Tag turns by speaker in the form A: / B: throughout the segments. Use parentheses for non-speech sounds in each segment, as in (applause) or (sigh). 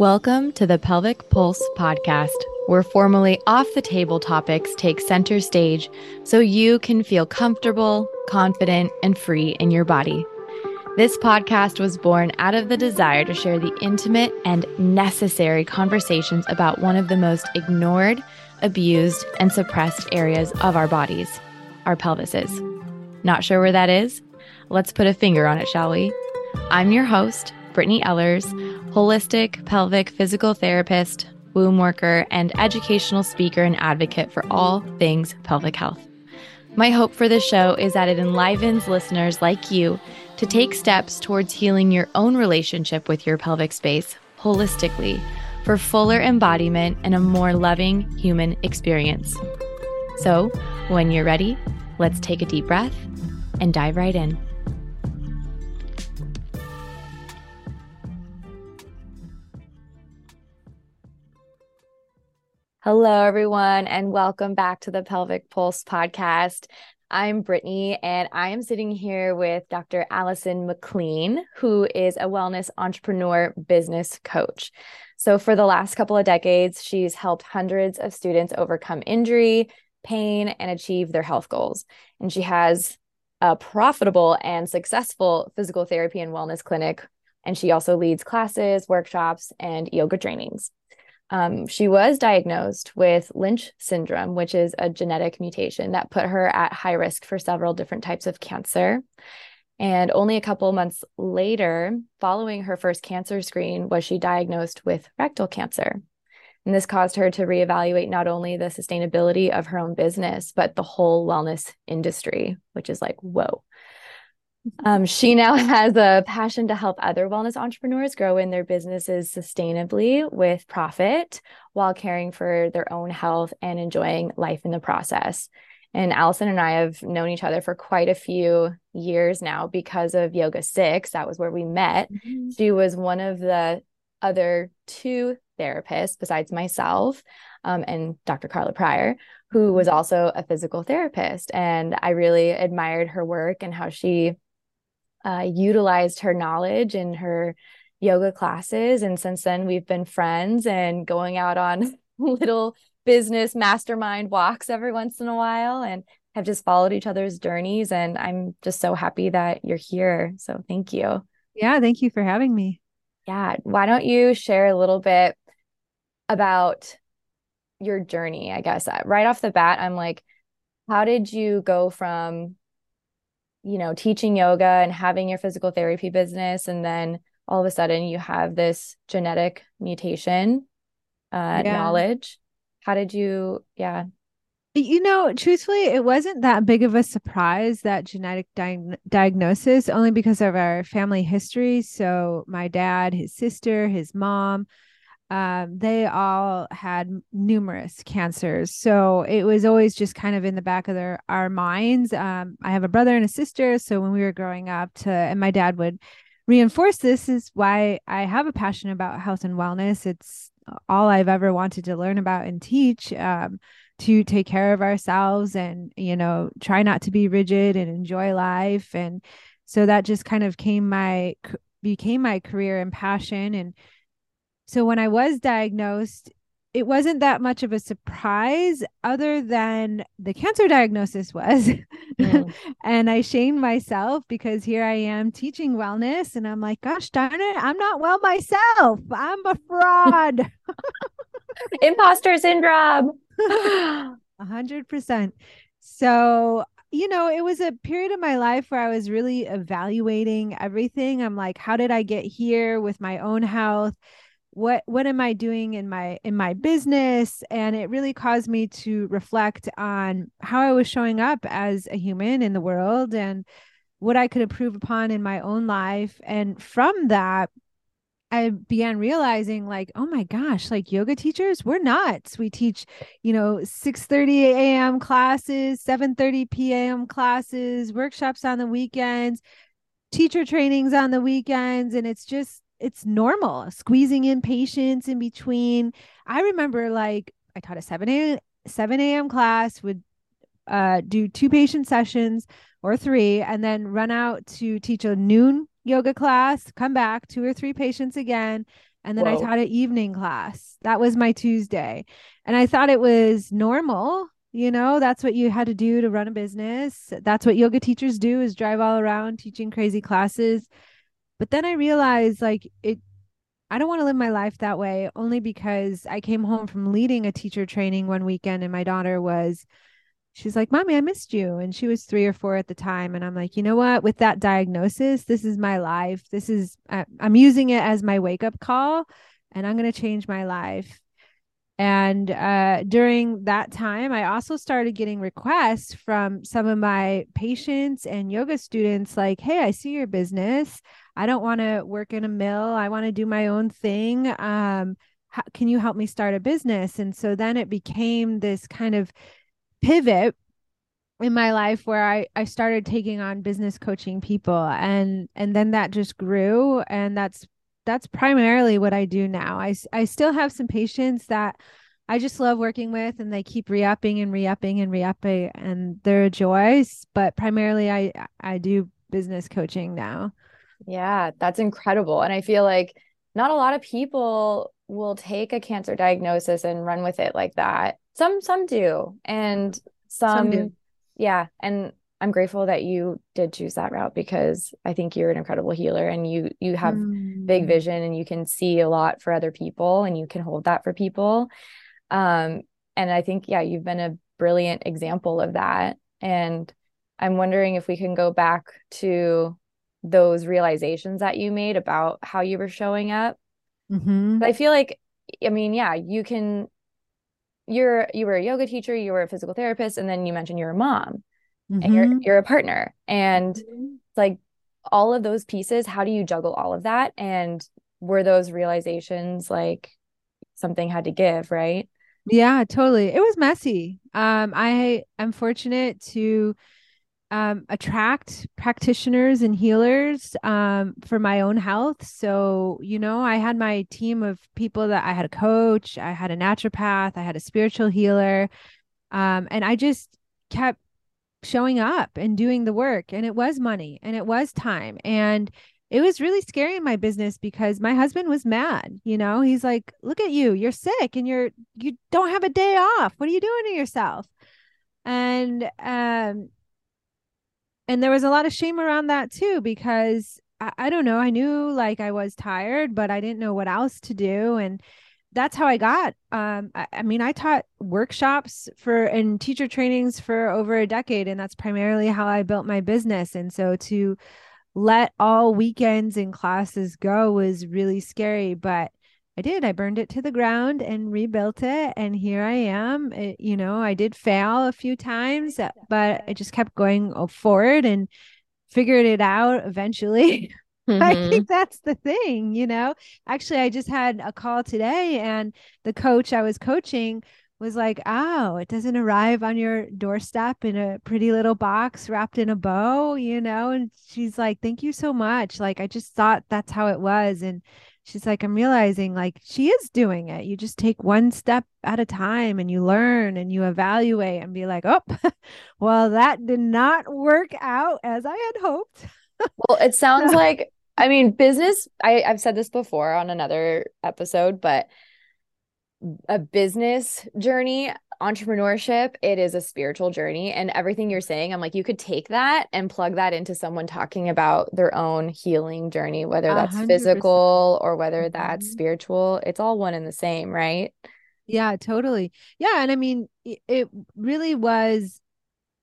A: Welcome to the Pelvic Pulse podcast, where formally off the table topics take center stage so you can feel comfortable, confident, and free in your body. This podcast was born out of the desire to share the intimate and necessary conversations about one of the most ignored, abused, and suppressed areas of our bodies our pelvises. Not sure where that is? Let's put a finger on it, shall we? I'm your host, Brittney Ellers, holistic pelvic physical therapist, womb worker, and educational speaker and advocate for all things pelvic health. My hope for this show is that it enlivens listeners like you to take steps towards healing your own relationship with your pelvic space holistically for fuller embodiment and a more loving human experience. So, when you're ready, let's take a deep breath and dive right in. Hello, everyone, and welcome back to the Pelvic Pulse podcast. I'm Brittney, and I am sitting here with Dr. Alison McLean, who is a wellness entrepreneur business coach. So, for the last couple of decades, she's helped hundreds of students overcome injury, pain, and achieve their health goals. And she has a profitable and successful physical therapy and wellness clinic. And she also leads classes, workshops, and yoga trainings. Um, she was diagnosed with Lynch syndrome, which is a genetic mutation that put her at high risk for several different types of cancer. And only a couple months later, following her first cancer screen, was she diagnosed with rectal cancer. And this caused her to reevaluate not only the sustainability of her own business, but the whole wellness industry, which is like, whoa. Um, she now (laughs) has a passion to help other wellness entrepreneurs grow in their businesses sustainably with profit while caring for their own health and enjoying life in the process. And Alison and I have known each other for quite a few years now because of YogaSix. That was where we met. Mm-hmm. She was one of the other two therapists besides myself um, and Dr. Carla Pryor, who was mm-hmm. also a physical therapist. And I really admired her work and how she uh, utilized her knowledge in her yoga classes. And since then, we've been friends and going out on (laughs) little business mastermind walks every once in a while and have just followed each other's journeys. And I'm just so happy that you're here. So thank you.
B: Yeah, thank you for having me.
A: Yeah. Why don't you share a little bit about your journey? I guess uh, right off the bat, I'm like, how did you go from you know, teaching yoga and having your physical therapy business. And then all of a sudden you have this genetic mutation uh, yeah. knowledge. How did you, yeah.
B: You know, truthfully, it wasn't that big of a surprise that genetic di- diagnosis, only because of our family history. So, my dad, his sister, his mom, um, they all had numerous cancers. So it was always just kind of in the back of their our minds. Um, I have a brother and a sister. So when we were growing up to and my dad would reinforce this is why I have a passion about health and wellness. It's all I've ever wanted to learn about and teach. Um, to take care of ourselves and you know try not to be rigid and enjoy life and so that just kind of came my became my career and passion and so when I was diagnosed, it wasn't that much of a surprise other than the cancer diagnosis was. Mm. (laughs) and I shamed myself because here I am teaching wellness and I'm like, gosh darn it, I'm not well myself. I'm a fraud. (laughs)
A: Imposter syndrome. (laughs)
B: A hundred percent. So you know, it was a period of my life where I was really evaluating everything. I'm like, how did I get here with my own health? What what am i doing in my in my business? And it really caused me to reflect on how i was showing up as a human in the world and what i could improve upon in my own life. And from that i began realizing like oh my gosh like yoga teachers we're nuts. We teach you know 6 30 a.m classes 7 30 p.m classes workshops on the weekends teacher trainings on the weekends. And it's just it's normal squeezing in patients in between. I remember like I taught a 7 a.m. 7 a.m. class, would uh, do two patient sessions or three, and then run out to teach a noon yoga class, come back, two or three patients again. And then Whoa. I taught an evening class. That was my Tuesday. And I thought it was normal. You know, that's what you had to do to run a business. That's what yoga teachers do is drive all around teaching crazy classes. But then I realized like it I don't want to live my life that way only because I came home from leading a teacher training one weekend and my daughter was she's like, Mommy, I missed you. And she was three or four at the time. And I'm like, you know what? With that diagnosis, this is my life. This is, I'm using it as my wake up call and I'm going to change my life. And uh, during that time, I also started getting requests from some of my patients and yoga students like, Hey, I see your business. I don't want to work in a mill. I want to do my own thing. Um, how, can you help me start a business? And so then it became this kind of pivot in my life where I, I started taking on business coaching people and and then that just grew and that's that's primarily what I do now. I, I still have some patients that I just love working with and they keep re-upping and re-upping and re-upping and they're a joy. But primarily I I do business coaching now.
A: Yeah, that's incredible. And I feel like not a lot of people will take a cancer diagnosis and run with it like that some some do and some, some do. yeah and i'm grateful that you did choose that route because i think you're an incredible healer and you you have mm. big vision and you can see a lot for other people and you can hold that for people um and i think yeah you've been a brilliant example of that and i'm wondering if we can go back to those realizations that you made about how you were showing up mm-hmm. i feel like i mean yeah you can you're you were a yoga teacher, you were a physical therapist, and then you mentioned you're a mom mm-hmm. and you're mm-hmm. you're a partner. And mm-hmm. like all of those pieces, how do you juggle all of that? And were those realizations like something had to give, right?
B: Yeah, totally. It was messy. Um, I am fortunate to um, attract practitioners and healers um, for my own health. So, you know, I had my team of people that I had a coach, I had a naturopath, I had a spiritual healer. Um, and I just kept showing up and doing the work. And it was money and it was time. And it was really scary in my business because my husband was mad. You know, he's like, look at you, you're sick and you're, you don't have a day off. What are you doing to yourself? And, um, and there was a lot of shame around that too because I, I, don't know i knew like i was tired but i didn't know what else to do and that's how i got um I, I, mean i taught workshops for and teacher trainings for over a decade and that's primarily how i built my business and so to let all weekends and classes go was really scary but I did. I burned it to the ground and rebuilt it. And here I am. It, you know, I did fail a few times, uh, but I just kept going uh, forward and figured it out eventually. (laughs) Mm-hmm. I think that's the thing, you know. Actually, I just had a call today, and the coach I was coaching was like, Oh, it doesn't arrive on your doorstep in a pretty little box wrapped in a bow, you know? And she's like, Thank you so much. Like, I just thought that's how it was. And she's like, I'm realizing like she is doing it. You just take one step at a time and you learn and you evaluate and be like, oh, (laughs) well, that did not work out as I had hoped.
A: well, it sounds (laughs) like, I mean, business, I, I've said this before on another episode, but a business journey entrepreneurship it is a spiritual journey and everything you're saying i'm like you could take that and plug that into someone talking about their own healing journey whether that's 100%. physical or whether that's mm-hmm. spiritual it's all one and the same right
B: yeah totally yeah and i mean it really was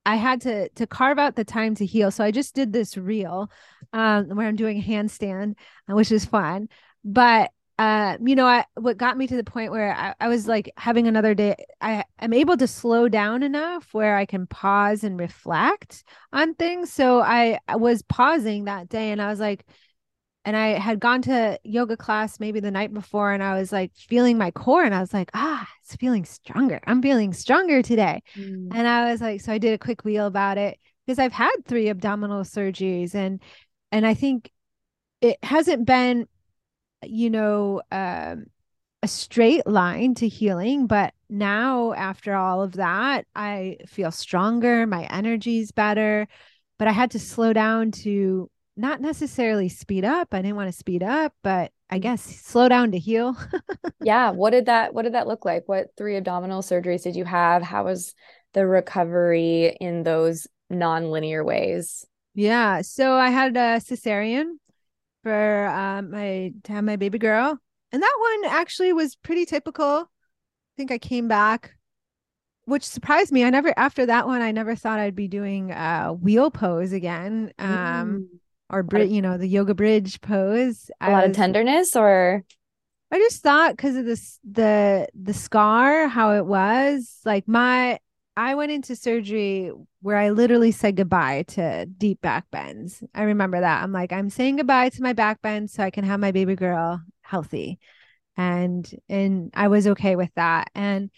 B: I had to to carve out the time to heal. So I just did this reel um, where I'm doing a handstand, which is fun. But uh, you know, I what got me to the point where I, I was like having another day. I am able to slow down enough where I can pause and reflect on things. So I, I was pausing that day, and I was like, and I had gone to yoga class maybe the night before, and I was like feeling my core, and I was like, ah, it's feeling stronger. I'm feeling stronger today, mm. and I was like, so I did a quick wheel about it because I've had three abdominal surgeries, and and I think it hasn't been you know, um, a straight line to healing. But now, after all of that, I feel stronger. My energy's better. But I had to slow down to not necessarily speed up. I didn't want to speed up, but I guess slow down to heal. (laughs)
A: yeah. What did that what did that look like? What three abdominal surgeries did you have? How was the recovery in those non-linear ways?
B: Yeah. So I had a cesarean for um, my to have my baby girl. And that one actually was pretty typical. I think I came back, which surprised me. I never after that one, I never thought I'd be doing a wheel pose again. Um mm. or you know, the yoga bridge pose.
A: A lot was, of tenderness or
B: I just thought because of this the the scar, how it was. Like my I went into surgery where I literally said goodbye to deep back bends. I remember that. I'm like, I'm saying goodbye to my back bend so I can have my baby girl healthy. And and I was okay with that. And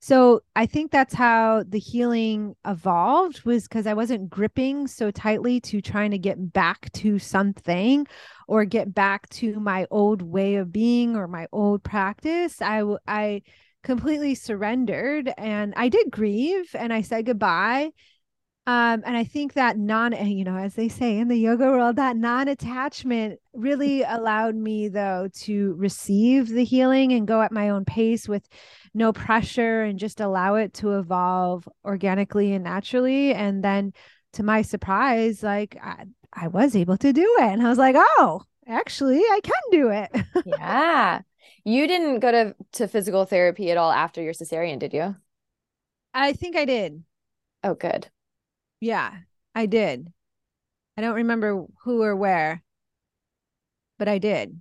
B: so I think that's how the healing evolved was because I wasn't gripping so tightly to trying to get back to something or get back to my old way of being or my old practice. I I completely surrendered and I did grieve and I said goodbye. Um, and I think that non, you know, as they say in the yoga world, that non attachment really allowed me, though, to receive the healing and go at my own pace with no pressure and just allow it to evolve organically and naturally. And then to my surprise, like I, I was able to do it. And I was like, oh, actually, I can do it.
A: yeah. You didn't go to, to physical therapy at all after your cesarean, did you?
B: I think I did.
A: Oh, good.
B: Yeah, I did. I don't remember who or where, but I did.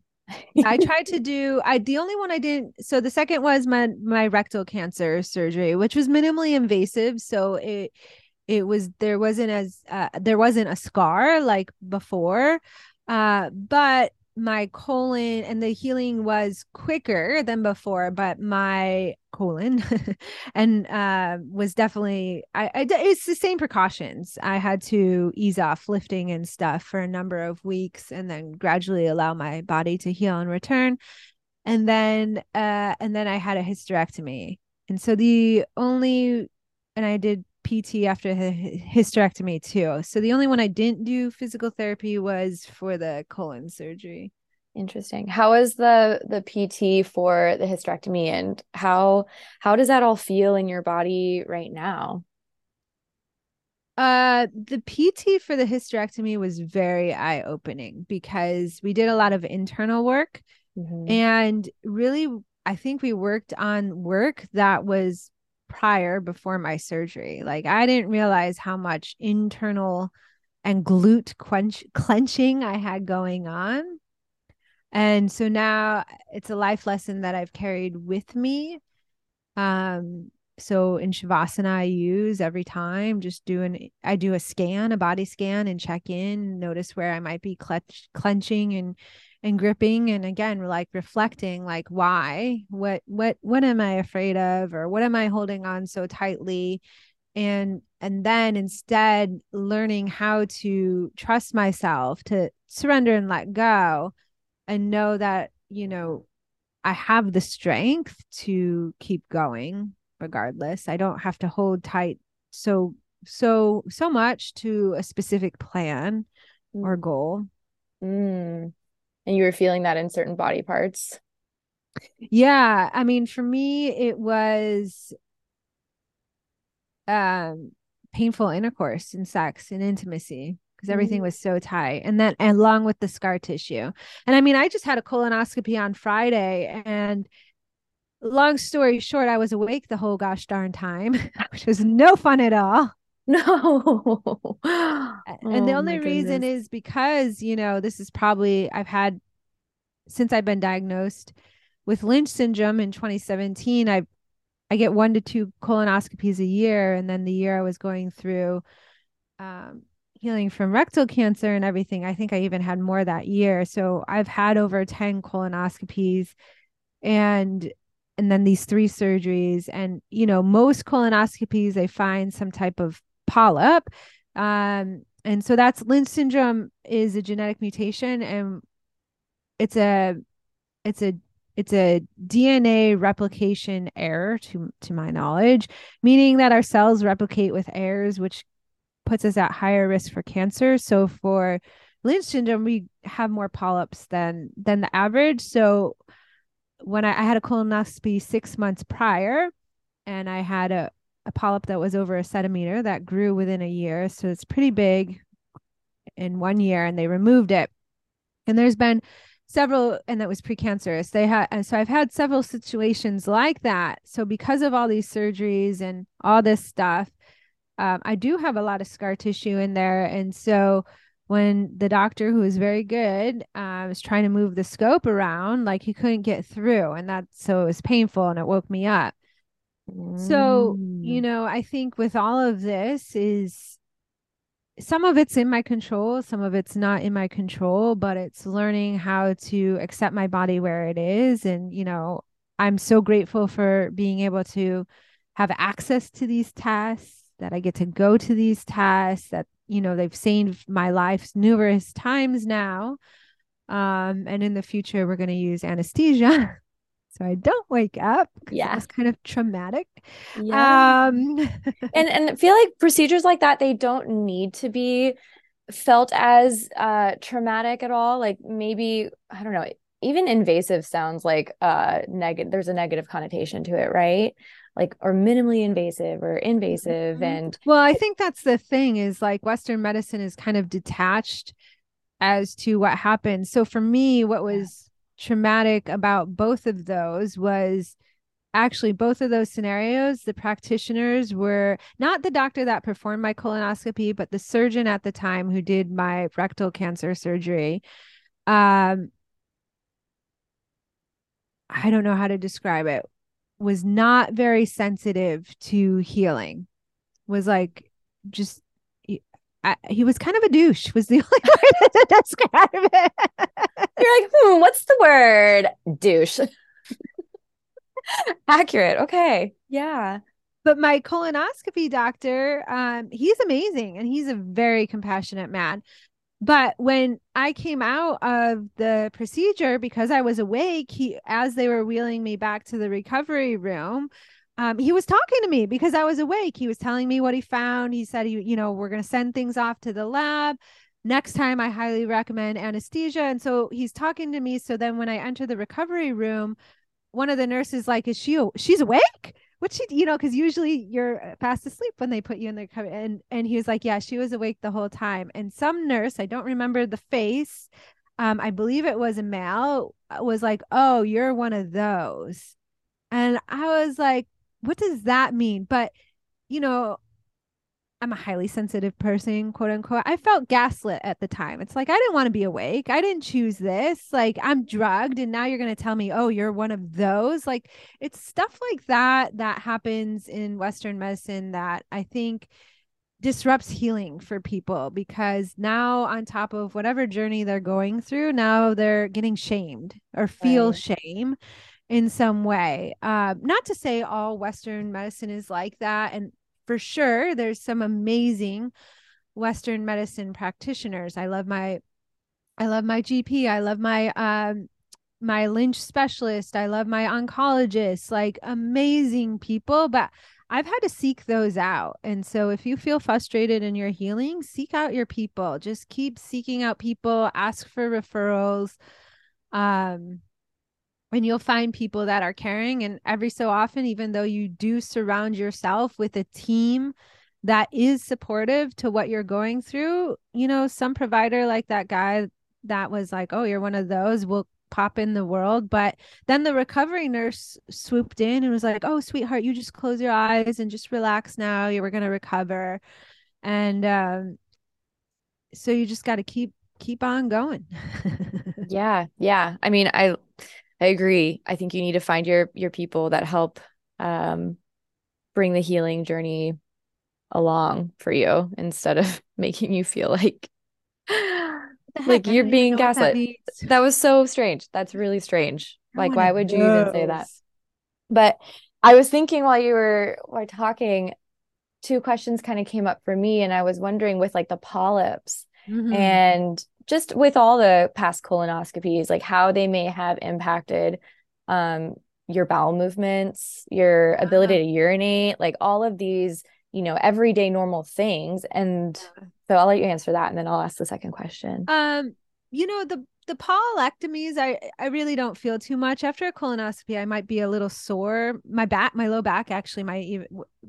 B: I (laughs) tried to do I the only one I didn't so the second was my my rectal cancer surgery which was minimally invasive so it it was there wasn't as uh, there wasn't a scar like before uh but my colon and the healing was quicker than before but my colon (laughs) and uh was definitely I, I it's the same precautions. I had to ease off lifting and stuff for a number of weeks and then gradually allow my body to heal and return. And then uh and then i had a hysterectomy. And so the only and i did PT after hysterectomy too. So the only one I didn't do physical therapy was for the colon surgery.
A: Interesting. How is the the PT for the hysterectomy and how how does that all feel in your body right now?
B: Uh the PT for the hysterectomy was very eye-opening because we did a lot of internal work mm-hmm. and really I think we worked on work that was prior before my surgery. Like I didn't realize how much internal and glute quench- clenching I had going on. And so now it's a life lesson that I've carried with me. Um, so in Shavasana, I use every time just doing, I do a scan, a body scan and check in, notice where I might be clench, clenching and and gripping and again like reflecting like why? What what what am i afraid of? Or what am i holding on so tightly? And and then instead learning how to trust myself to surrender and let go and know that you know i have the strength to keep going regardless. I don't have to hold tight so so so much to a specific plan mm. or goal.
A: Mm and you were feeling that in certain body parts?
B: Yeah i mean for me it was um painful intercourse and sex and intimacy because everything mm-hmm. was so tight and then along with the scar tissue. And i mean i just had a colonoscopy on friday and long story short i was awake the whole gosh darn time (laughs) which was no fun at all (laughs)
A: no.
B: and the oh only reason is because, you know, this is probably, I've had, since I've been diagnosed with Lynch syndrome in 2017, I I get one to two colonoscopies a year. And then the year I was going through um, healing from rectal cancer and everything, I think I even had more that year. So I've had over 10 colonoscopies and and then these three surgeries and you know most colonoscopies they find some type of polyp. Um, and so that's Lynch syndrome is a genetic mutation and it's a it's a it's a DNA replication error to to my knowledge, meaning that our cells replicate with errors, which puts us at higher risk for cancer. So for Lynch syndrome, we have more polyps than than the average. So when I, I had a colonoscopy six months prior, and I had a, a polyp that was over a centimeter that grew within a year. So it's pretty big in one year, and they removed it. And there's been several, and that was precancerous. They had, and so I've had several situations like that. So because of all these surgeries and all this stuff, um, I do have a lot of scar tissue in there, and so when the doctor who was very good uh, was trying to move the scope around like he couldn't get through and that so it was painful and it woke me up. So you mm. know i think with all of this is some of it's in my control some of it's not in my control but it's learning how to accept my body where it is. And you know i'm so grateful for being able to have access to these tests that i get to go to these tests that you know they've saved my life numerous times now. Um and in the future we're going to use anesthesia (laughs) so i don't wake up
A: yeah.
B: it's kind of traumatic. Yeah. Um (laughs)
A: and and I feel like procedures like that they don't need to be felt as uh traumatic at all like maybe i don't know even invasive sounds like uh negative there's a negative connotation to it right? Like or minimally invasive or invasive mm-hmm. and
B: well i think that's the thing is like western medicine is kind of detached as to what happened. So for me what was. Traumatic about both of those was actually both of those scenarios the practitioners were not the doctor that performed my colonoscopy but the surgeon at the time who did my rectal cancer surgery. Um i don't know how to describe it. Was not very sensitive to healing. Was like just I, he was kind of a douche was the (laughs) only way to describe it.
A: You're like hmm, what's the word? Douche. (laughs) Accurate okay yeah.
B: But my colonoscopy doctor um he's amazing and he's a very compassionate man. But when I came out of the procedure because I was awake, he as they were wheeling me back to the recovery room, um, he was talking to me because I was awake. He was telling me what he found. He said, you know, we're going to send things off to the lab. Next time, I highly recommend anesthesia. And so he's talking to me. So then when I enter the recovery room, one of the nurses like, is she, she's awake? what she you know because usually you're uh, fast asleep when they put you in the cover and and he was like yeah she was awake the whole time and some nurse i don't remember the face um i believe it was a male uh, was like oh you're one of those and i was like what does that mean but you know I'm a highly sensitive person, quote unquote. I felt gaslit at the time. It's like I didn't want to be awake. I didn't choose this. Like I'm drugged and now you're going to tell me, "Oh, you're one of those." Like it's stuff like that that happens in western medicine that I think disrupts healing for people because now on top of whatever journey they're going through, now they're getting shamed or feel right. shame in some way. Uh, not to say all Western medicine is like that, and for sure there's some amazing western medicine practitioners. I love my i love my gp i love my um my lynch specialist i love my oncologist like amazing people but i've had to seek those out. And so if you feel frustrated in your healing seek out your people. Just keep seeking out people ask for referrals um and you'll find people that are caring and every so often even though you do surround yourself with a team that is supportive to what you're going through you know some provider like that guy that was like oh you're one of those will pop in the world but then the recovery nurse swooped in and was like oh sweetheart you just close your eyes and just relax now you were going to recover and um so you just got to keep keep on going. (laughs)
A: Yeah yeah i mean i I agree. I think you need to find your your people that help um, bring the healing journey along for you instead of (laughs) making you feel like (laughs) like you're being gaslit. That, that, was so strange. That's really strange. like why would you even say that? But I was thinking while you were were talking, two questions kind of came up for me and I was wondering with like the polyps mm-hmm. and just with all the past colonoscopies, like how they may have impacted um, your bowel movements, your ability uh-huh. to urinate, like all of these you know, everyday normal things. And so I'll let you answer that and then I'll ask the second question.
B: Um, you know, the the polypectomies, I I really don't feel too much after a colonoscopy. I might be a little sore. My back, my low back actually might even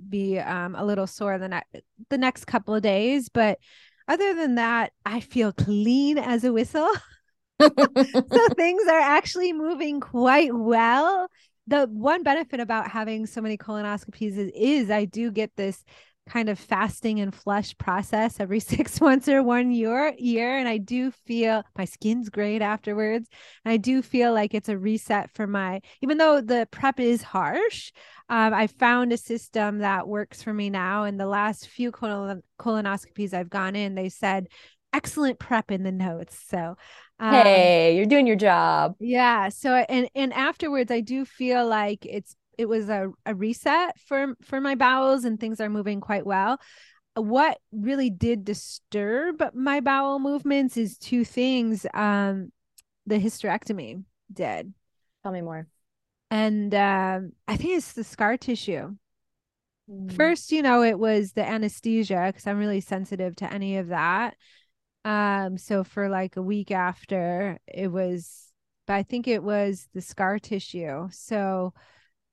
B: be um a little sore the next the next couple of days, but other than that, I feel clean as a whistle. (laughs) so (laughs) things are actually moving quite well. The one benefit about having so many colonoscopies is, is I do get this kind of fasting and flush process every (laughs) six months or one year year and i do feel my skin's great afterwards and i do feel like it's a reset for my even though the prep is harsh um, i found a system that works for me now and the last few colon- colonoscopies i've gone in they said excellent prep in the notes so
A: um, hey you're doing your job.
B: Yeah so and and afterwards i do feel like it's it was a, a reset for for my bowels and things are moving quite well. What really did disturb my bowel movements is two things um the hysterectomy did.
A: Tell me more.
B: And um i think it's the scar tissue. Mm. first you know it was the anesthesia because i'm really sensitive to any of that. Um so for like a week after it was but i think it was the scar tissue. So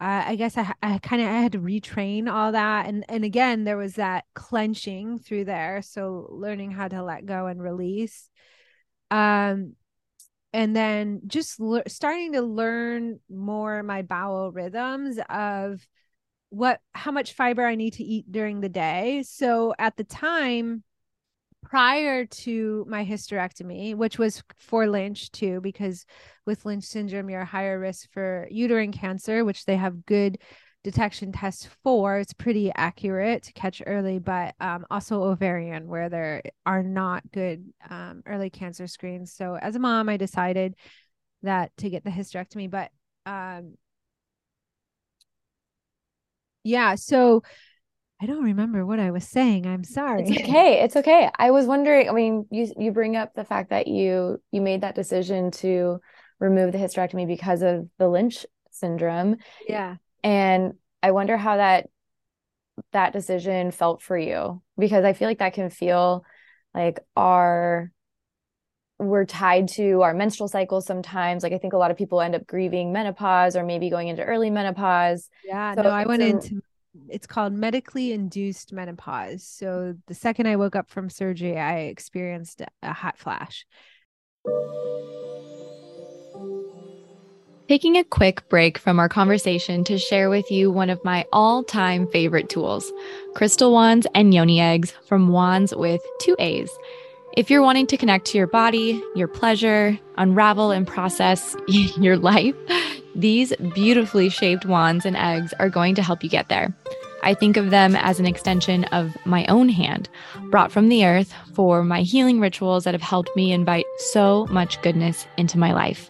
B: I guess I, I kind of I had to retrain all that, and and again there was that clenching through there, so learning how to let go and release, um, and then just le- starting to learn more my bowel rhythms of what how much fiber I need to eat during the day. So at the time, prior to my hysterectomy, which was for Lynch too, because with Lynch syndrome, you're higher risk for uterine cancer, which they have good detection tests for. It's pretty accurate to catch early, but um, also ovarian, where there are not good um, early cancer screens. So as a mom, I decided that to get the hysterectomy, but um, yeah, so I don't remember what I was saying. I'm sorry.
A: It's okay. It's okay. I was wondering, I mean, you you bring up the fact that you you made that decision to remove the hysterectomy because of the Lynch syndrome.
B: Yeah.
A: And I wonder how that that decision felt for you because I feel like that can feel like our we're tied to our menstrual cycles sometimes. Like I think a lot of people end up grieving menopause or maybe going into early menopause.
B: Yeah, so no, I went a, into it's called medically induced menopause. So the second I woke up from surgery, I experienced a hot flash.
A: Taking a quick break from our conversation to share with you one of my all time favorite tools crystal wands and yoni eggs from WAANDS with two A's. If you're wanting to connect to your body, your pleasure, unravel and process (laughs) your life, these beautifully shaped wands and eggs are going to help you get there. I think of them as an extension of my own hand, brought from the earth for my healing rituals that have helped me invite so much goodness into my life.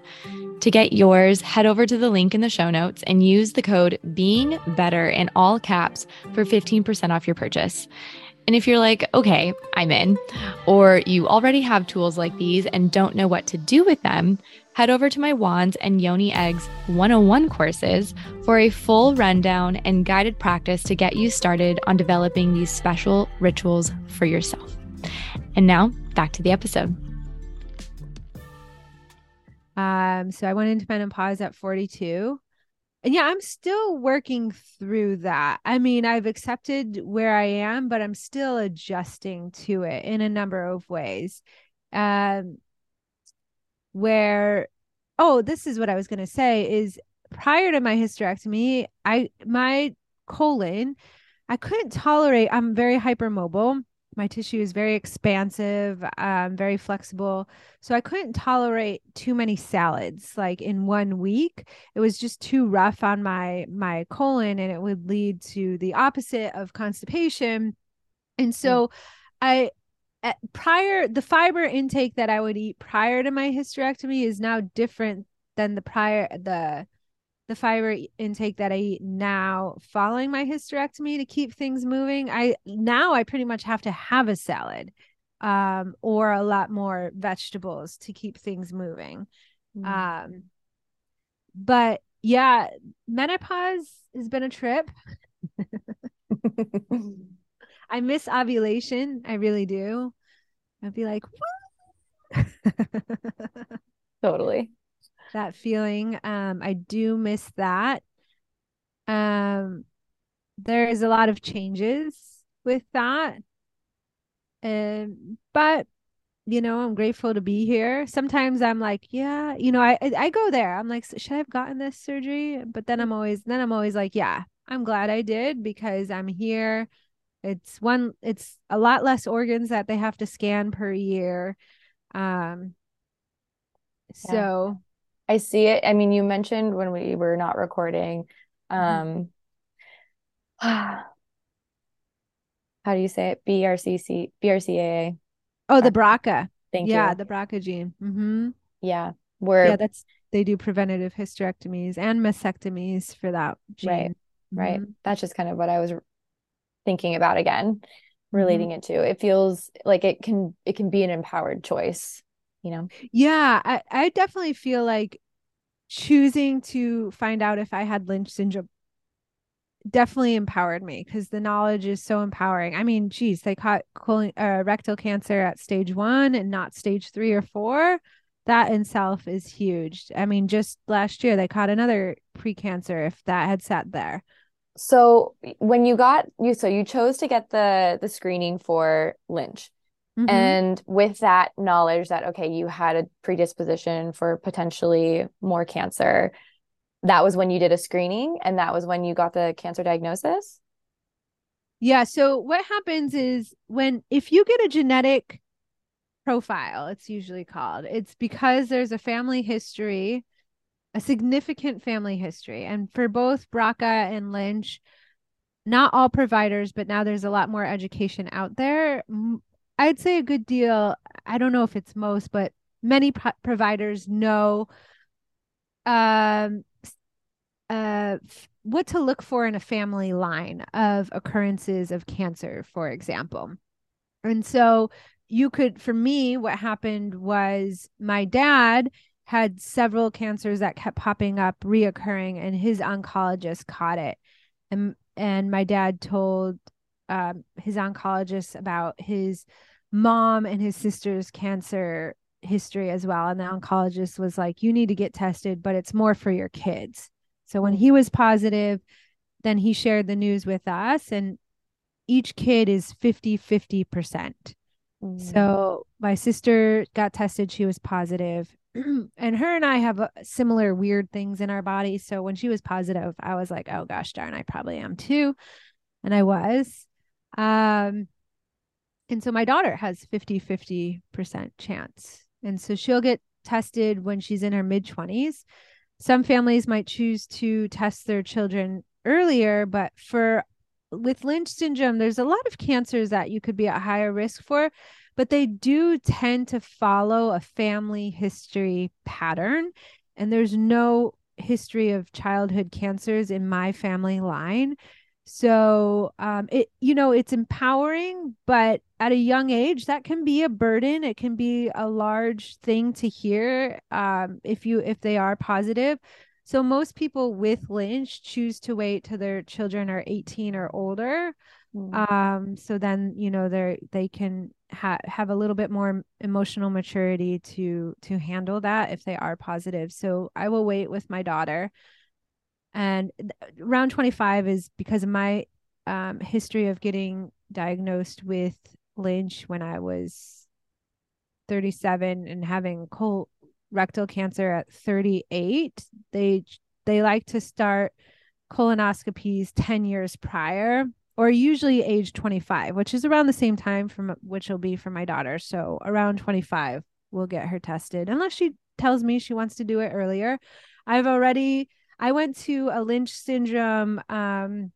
A: To get yours, head over to the link in the show notes and use the code being better in all caps for 15% off your purchase. And if you're like, okay, I'm in, or you already have tools like these and don't know what to do with them, head over to my Wands and Yoni Eggs 101 courses for a full rundown and guided practice to get you started on developing these special rituals for yourself. And now back to the episode.
B: Um, so I went into menopause at 42 and yeah, I'm still working through that. I mean, I've accepted where I am, but I'm still adjusting to it in a number of ways. Um, where, oh, this is what I was going to say is prior to my hysterectomy, I my colon, I couldn't tolerate. I'm very hypermobile my tissue is very expansive um, very flexible so i couldn't tolerate too many salads like in one week it was just too rough on my my colon and it would lead to the opposite of constipation and so mm. i prior the fiber intake that i would eat prior to my hysterectomy is now different than the prior the the fiber intake that I eat now following my hysterectomy to keep things moving. I now I pretty much have to have a salad um, or a lot more vegetables to keep things moving. Mm. Um, but yeah, menopause has been a trip. (laughs) (laughs) I miss ovulation. I really do. I'd be like, (laughs)
A: totally.
B: That feeling. Um, I do miss that. Um, there is a lot of changes with that. Um, but you know, I'm grateful to be here. Sometimes I'm like, yeah, you know, I I go there. I'm like, should I have gotten this surgery? But then I'm always then I'm always like, yeah, I'm glad I did because I'm here. It's one it's a lot less organs that they have to scan per year. Um so
A: yeah. I see it. I mean, you mentioned when we were not recording mm-hmm. um (sighs) how do you say it? BRCC BRCAA
B: Oh, the BRCA.
A: Thank
B: yeah,
A: you.
B: Yeah, the BRCA gene. Mm-hmm.
A: Yeah. Where
B: yeah, that's they do preventative hysterectomies and mastectomies for that gene.
A: Right. Mm-hmm. Right. That's just kind of what I was thinking about again, relating mm-hmm. it to. It feels like it can it can be an empowered choice, you know?
B: Yeah. I, I definitely feel like choosing to find out if I had Lynch syndrome definitely empowered me because the knowledge is so empowering. I mean, geez, they caught colon, uh, rectal cancer at stage one and not stage three or four. That in self is huge. I mean, just last year they caught another precancer if that had sat there.
A: So when you got you, so you chose to get the the screening for Lynch. Mm-hmm. And with that knowledge that okay, you had a predisposition for potentially more cancer, that was when you did a screening and that was when you got the cancer diagnosis?
B: Yeah. So what happens is when if you get a genetic profile, it's usually called, it's because there's a family history, a significant family history. And for both BRCA and Lynch, not all providers, but now there's a lot more education out there. I'd say a good deal. I don't know if it's most, but many pro- providers know um uh, what to look for in a family line of occurrences of cancer, for example. And so you could, for me, what happened was my dad had several cancers that kept popping up, reoccurring, and his oncologist caught it. And and my dad told um, his oncologist about his mom and his sister's cancer history as well. And the oncologist was like, You need to get tested, but it's more for your kids. So when he was positive, then he shared the news with us, and each kid is 50 50%. Mm. So my sister got tested, she was positive. (clears throat) and her and I have uh, similar weird things in our body. So when she was positive, I was like, oh gosh darn, I probably am too. And I was. Um, and so my daughter has 50 50% chance. And so she'll get tested when she's in her mid 20s some families might choose to test their children earlier, but for with Lynch syndrome, there's a lot of cancers that you could be at higher risk for, but they do tend to follow a family history pattern. And there's no history of childhood cancers in my family line. So um, it you know it's empowering, but at a young age that can be a burden. It can be a large thing to hear um, if you if they are positive. So most people with Lynch choose to wait till their children are 18 or older. Mm. Um, so then you know they're they can ha- have a little bit more emotional maturity to to handle that if they are positive. So I will wait with my daughter and round 25 is because of my um, history of getting diagnosed with Lynch when I was 37 and having colorectal cancer at 38. They they like to start colonoscopies 10 years prior or usually age 25, which is around the same time from which will be for my daughter. So around 25, we'll get her tested unless she tells me she wants to do it earlier. I've already I went to a Lynch syndrome um,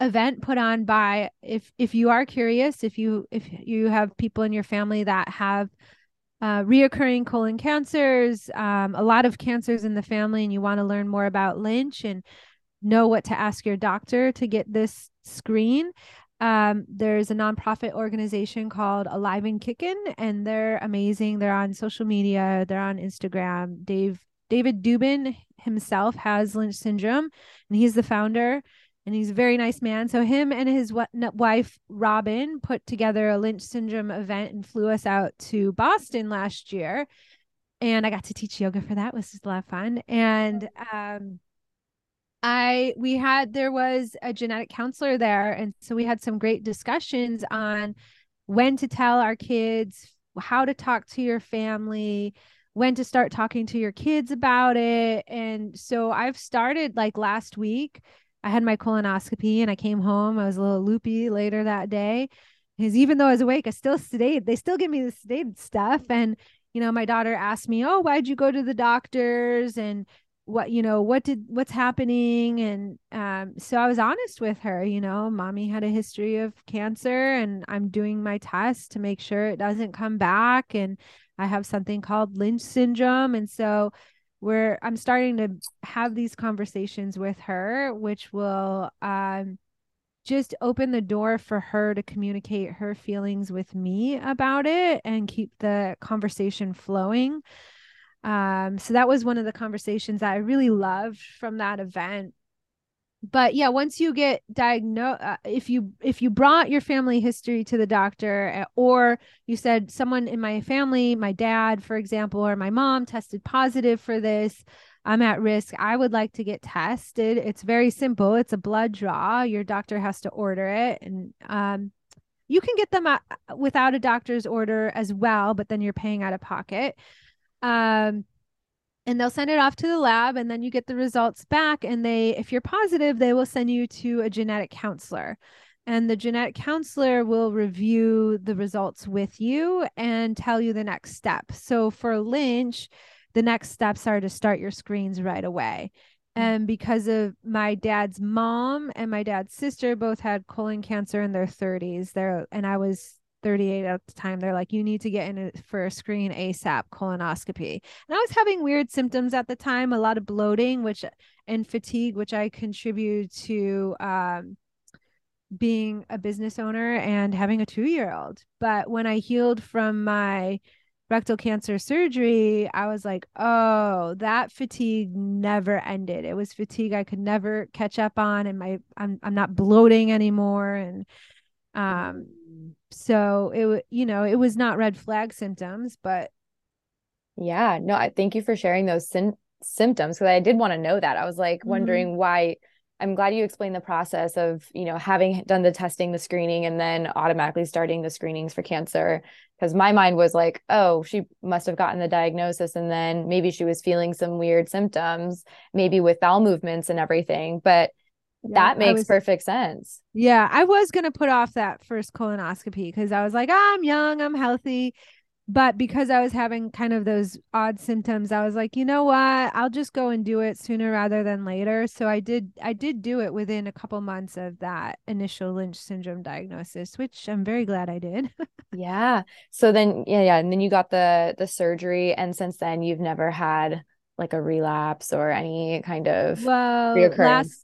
B: event put on by if if you are curious, if you if you have people in your family that have uh, reoccurring colon cancers, um, a lot of cancers in the family, and you want to learn more about Lynch and know what to ask your doctor to get this screen. Um, there's a nonprofit organization called Alive and Kickin', and they're amazing. They're on social media, they're on Instagram. Dave David Dubin himself has Lynch syndrome, and he's the founder. And he's a very nice man. So him and his wife Robin put together a Lynch syndrome event and flew us out to Boston last year. And I got to teach yoga for that, which was a lot of fun. And um, I we had there was a genetic counselor there, and so we had some great discussions on when to tell our kids how to talk to your family when to start talking to your kids about it. And so I've started like last week I had my colonoscopy and I came home. I was a little loopy later that day. Because even though I was awake, I still sedated. They still give me the sedated stuff. And, you know, my daughter asked me, Oh, why'd you go to the doctors? And what, you know, what did, what's happening? And um, so I was honest with her, you know, mommy had a history of cancer and I'm doing my test to make sure it doesn't come back. And I have something called Lynch syndrome. And so where I'm starting to have these conversations with her, which will um, just open the door for her to communicate her feelings with me about it and keep the conversation flowing. Um, so that was one of the conversations that I really loved from that event but yeah once you get diagnosed uh, if you if you brought your family history to the doctor uh, or you said someone in my family my dad for example or my mom tested positive for this i'm at risk i would like to get tested. It's very simple. It's a blood draw. Your doctor has to order it. And um, you can get them without a doctor's order as well but then you're paying out of pocket. Um, and they'll send it off to the lab and then you get the results back and they if you're positive they will send you to a genetic counselor. And the genetic counselor will review the results with you and tell you the next step. So for lynch the next steps are to start your screens right away. Mm. and because of my dad's mom and my dad's sister both had colon cancer in their 30s there and i was 38 at the time they're like you need to get in for a screen asap colonoscopy. And i was having weird symptoms at the time a lot of bloating which and fatigue which i contribute to um, being a business owner and having a two year old but when i healed from my rectal cancer surgery i was like oh that fatigue never ended. It was fatigue i could never catch up on and my i'm, I'm not bloating anymore. And um so it you know it was not red flag symptoms but
A: yeah no i thank you for sharing those symptoms because i did want to know that. I was like mm-hmm. wondering why i'm glad you explained the process of you know having done the testing the screening and then automatically starting the screenings for cancer because my mind was like oh she must have gotten the diagnosis and then maybe she was feeling some weird symptoms maybe with bowel movements and everything. But yeah, that makes was, perfect sense.
B: Yeah, I was going to put off that first colonoscopy because I was like, oh, I'm young, I'm healthy. But because I was having kind of those odd symptoms, I was like, you know what? I'll just go and do it sooner rather than later. So I did I did do it within a couple months of that initial Lynch syndrome diagnosis, which I'm very glad I did. (laughs)
A: yeah. So then yeah, yeah, and then you got the the surgery and since then you've never had like a relapse or any kind of
B: well, reoccurrence. Last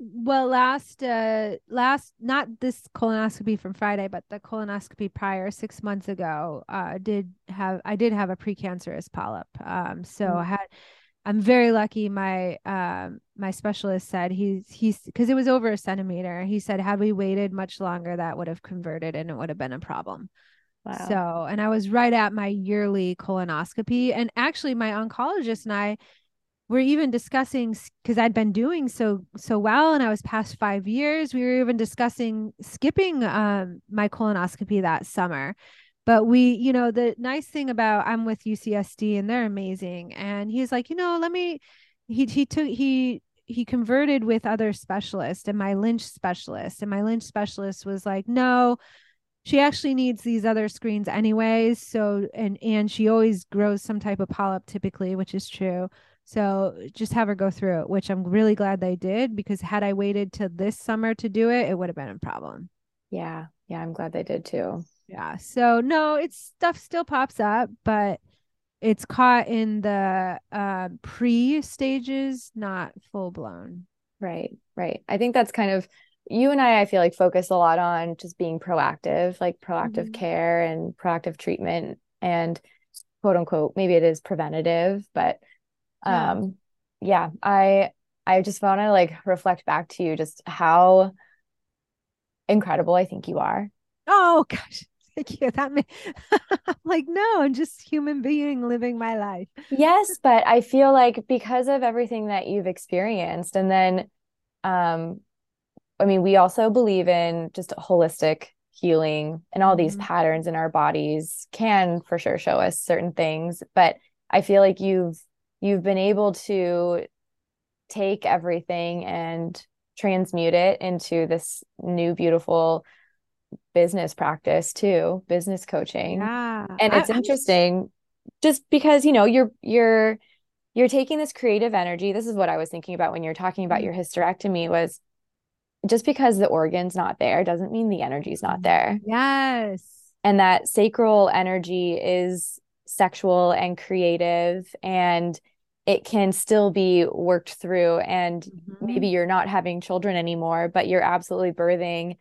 B: well last uh last not this colonoscopy from friday but the colonoscopy prior six months ago uh did have i did have a precancerous polyp um so mm-hmm. i had i'm very lucky my um my specialist said he's he's because it was over a centimeter he said had we waited much longer that would have converted and it would have been a problem wow. so and i was right at my yearly colonoscopy and actually my oncologist and i we're even discussing because I'd been doing so so well and I was past five years. We were even discussing skipping um, my colonoscopy that summer. But we, you know, the nice thing about I'm with UCSD and they're amazing. And he's like, you know, let me he he took he he converted with other specialists and my lynch specialist. And my lynch specialist was like, no, she actually needs these other screens anyways. So and and she always grows some type of polyp typically, which is true so just have her go through it, which I'm really glad they did because had I waited till this summer to do it, it would have been a problem.
A: Yeah. Yeah. I'm glad they did too.
B: Yeah. So no, it's stuff still pops up, but it's caught in the uh, pre stages, not full blown.
A: Right. Right. I think that's kind of you and I, I feel like focus a lot on just being proactive, like proactive mm-hmm. care and proactive treatment and quote unquote, maybe it is preventative, but um yeah i I just want to like reflect back to you just how incredible I think you are.
B: Oh gosh. Thank you. That may (laughs) like no, I'm just human being living my life.
A: Yes, but I feel like because of everything that you've experienced and then um I mean, we also believe in just holistic healing and all these mm-hmm. patterns in our bodies can for sure show us certain things, but I feel like you've you've been able to take everything and transmute it into this new beautiful business practice too business coaching.
B: Yeah.
A: And it's I, interesting just because you know you're you're you're taking this creative energy. This is what i was thinking about when you're talking about mm-hmm. your hysterectomy was just because the organ's not there doesn't mean the energy's not there.
B: Yes.
A: And that sacral energy is sexual and creative and it can still be worked through and mm-hmm. maybe you're not having children anymore but you're absolutely birthing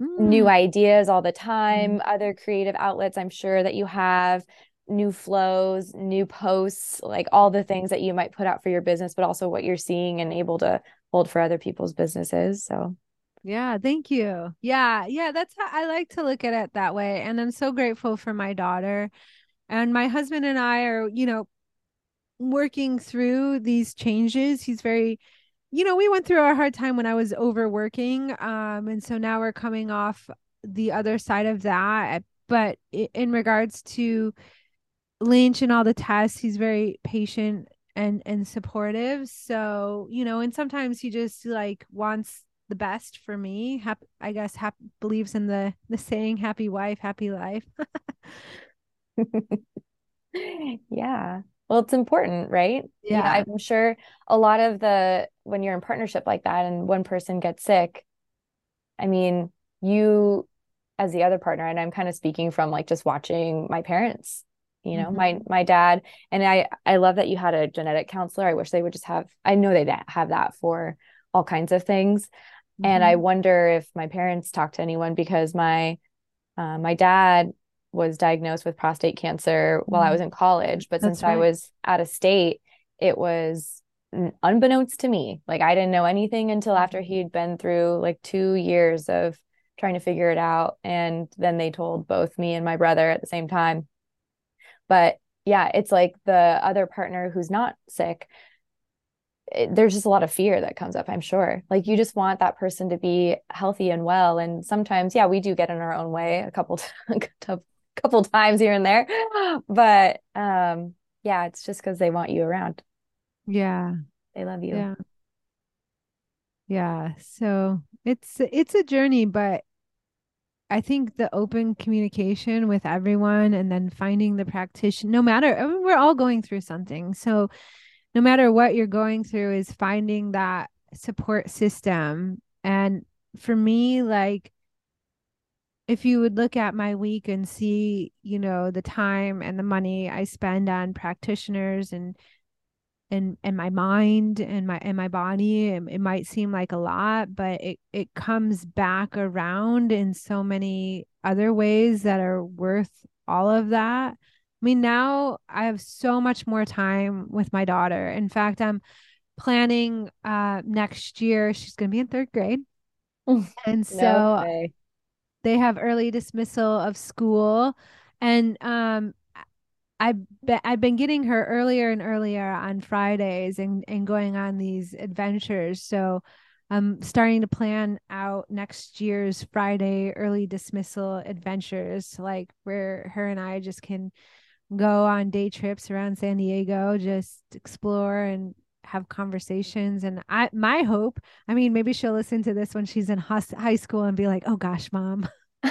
A: mm. new ideas all the time mm. other creative outlets i'm sure that you have new flows new posts like all the things that you might put out for your business but also what you're seeing and able to hold for other people's businesses so
B: yeah thank you yeah yeah that's how i like to look at it that way and i'm so grateful for my daughter and my husband and i are you know working through these changes. He's very, you know, we went through a hard time when I was overworking. Um, and so now we're coming off the other side of that. But in regards to Lynch and all the tests, he's very patient and and supportive. So, you know, and sometimes he just like wants the best for me. I guess hap- believes in the the saying happy wife, happy life. (laughs) (laughs)
A: yeah well it's important right
B: yeah you
A: know, i'm sure a lot of the when you're in partnership like that and one person gets sick i mean you as the other partner and i'm kind of speaking from like just watching my parents you know mm-hmm. my my dad and i i love that you had a genetic counselor i wish they would just have i know they have that for all kinds of things mm-hmm. and i mm-hmm. wonder if my parents talked to anyone because my uh, my dad was diagnosed with prostate cancer while I mm-hmm. was in college. But That's since right. I was out of state, it was unbeknownst to me. Like I didn't know anything until after mm-hmm. he'd been through like two years of trying to figure it out. And then they told both me and my brother at the same time. But yeah, it's like the other partner who's not sick. It, there's just a lot of fear that comes up, I'm sure. Like you just want that person to be healthy and well. And sometimes, yeah, we do get in our own way a couple (laughs) couple (laughs) times here and there. But um yeah, it's just because they want you around.
B: Yeah.
A: They love you.
B: Yeah. Yeah. So it's it's a journey, but I think the open communication with everyone and then finding the practitioner, no matter, I mean, we're all going through something. So no matter what you're going through, is finding that support system. And for me, like, if you would look at my week and see, you know, the time and the money I spend on practitioners and and and my mind and my and my body it, it might seem like a lot but it it comes back around in so many other ways that are worth all of that. I mean now i have so much more time with my daughter. In fact i'm planning uh next year she's going to be in third grade. (laughs) And so no they have early dismissal of school and um I've been, I've been getting her earlier and earlier on Fridays and, and going on these adventures. So I'm starting to plan out next year's Friday early dismissal adventures, like where her and I just can go on day trips around San Diego, just explore and have conversations. And I, my hope, I mean, maybe she'll listen to this when she's in high school and be like, oh gosh, mom. (laughs)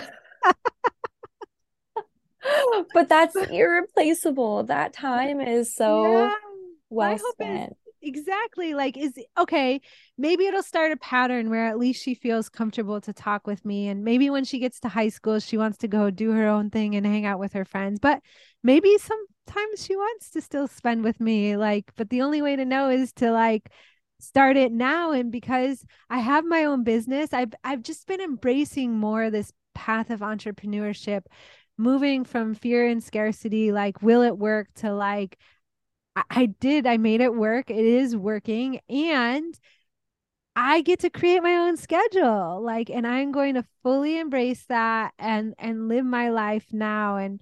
A: but that's irreplaceable. That time is so yeah, well spent.
B: Exactly. Like, is okay. Maybe it'll start a pattern where at least she feels comfortable to talk with me. And maybe when she gets to high school, she wants to go do her own thing and hang out with her friends. But maybe sometimes she wants to still spend with me. Like, but the only way to know is to like start it now and because i have my own business i've i've just been embracing more this path of entrepreneurship moving from fear and scarcity like will it work to like I, did. I made it work. It is working. And I get to create my own schedule. Like, and I'm going to fully embrace that and and live my life now. And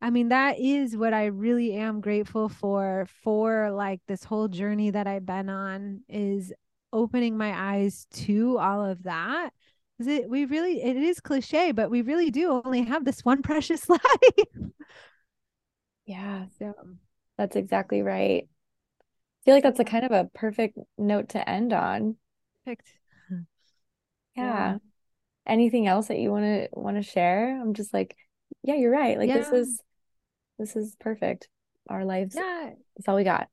B: I mean, that is what I really am grateful for, for like this whole journey that I've been on is opening my eyes to all of that. Is it we really it is cliche, but we really do only have this one precious (laughs) life.
A: yeah. So that's exactly right. I feel like that's a kind of a perfect note to end on.
B: Perfect. (laughs)
A: Yeah. yeah. Anything else that you want to want to share? I'm just like, yeah, you're right. Like yeah. this is this is perfect. Our lives. Yeah. That's all we got.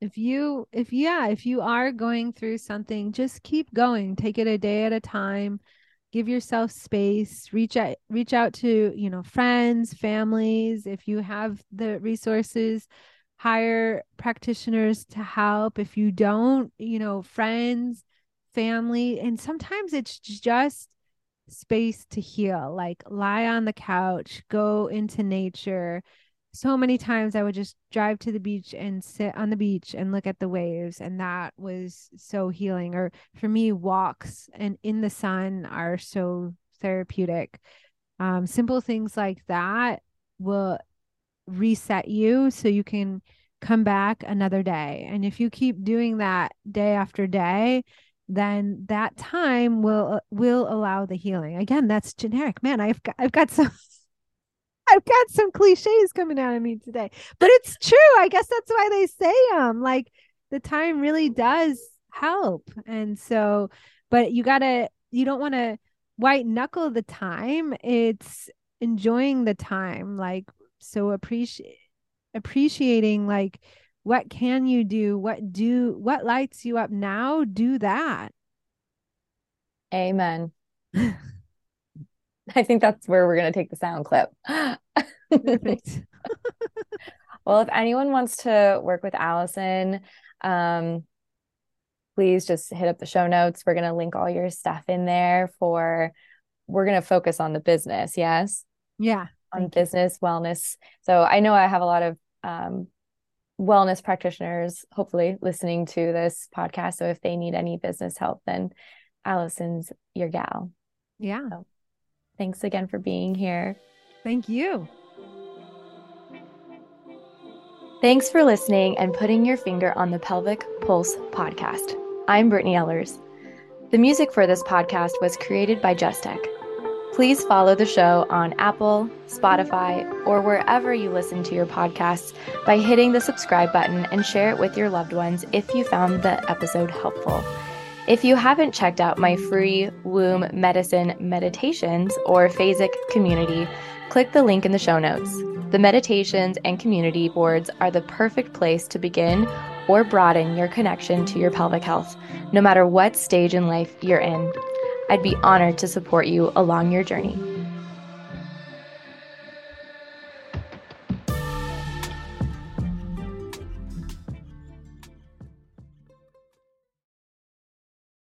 B: If you if yeah, if you are going through something, just keep going. Take it a day at a time. Give yourself space. Reach out reach out to, you know, friends, families, if you have the resources, hire practitioners to help. If you don't, you know, friends, family, and sometimes it's just space to heal. Like lie on the couch, go into nature, so many times I would just drive to the beach and sit on the beach and look at the waves. And that was so healing. Or for me, walks and in the sun are so therapeutic. Um, simple things like that will reset you so you can come back another day. And if you keep doing that day after day, then that time will will allow the healing. Again, that's generic. Man, I've got I've got some (laughs) I've got some cliches coming out of me today, but it's true. I guess that's why they say them. Like the time really does help. And so, but you gotta, you don't want to white knuckle the time. It's enjoying the time. Like, so appreciate, appreciating like, what can you do? What do, what lights you up now? Do that.
A: Amen. (laughs) I think that's where we're going to take the sound clip. Perfect. (laughs) well, if anyone wants to work with Alison, um, please just hit up the show notes. We're going to link all your stuff in there for, we're going to focus on the business. Yes.
B: Yeah.
A: On business, you. wellness. So I know I have a lot of um, wellness practitioners, hopefully, listening to this podcast. So if they need any business help, then Alison's your gal.
B: Yeah.
A: So Thanks again for being here.
B: Thank you.
A: Thanks for listening and putting your finger on the Pelvic Pulse podcast. I'm Brittney Ellers. The music for this podcast was created by Justech. Please follow the show on Apple, Spotify, or wherever you listen to your podcasts by hitting the subscribe button and share it with your loved ones if you found the episode helpful. If you haven't checked out my free womb medicine meditations or phasic community, click the link in the show notes. The meditations and community boards are the perfect place to begin or broaden your connection to your pelvic health, no matter what stage in life you're in. I'd be honored to support you along your journey.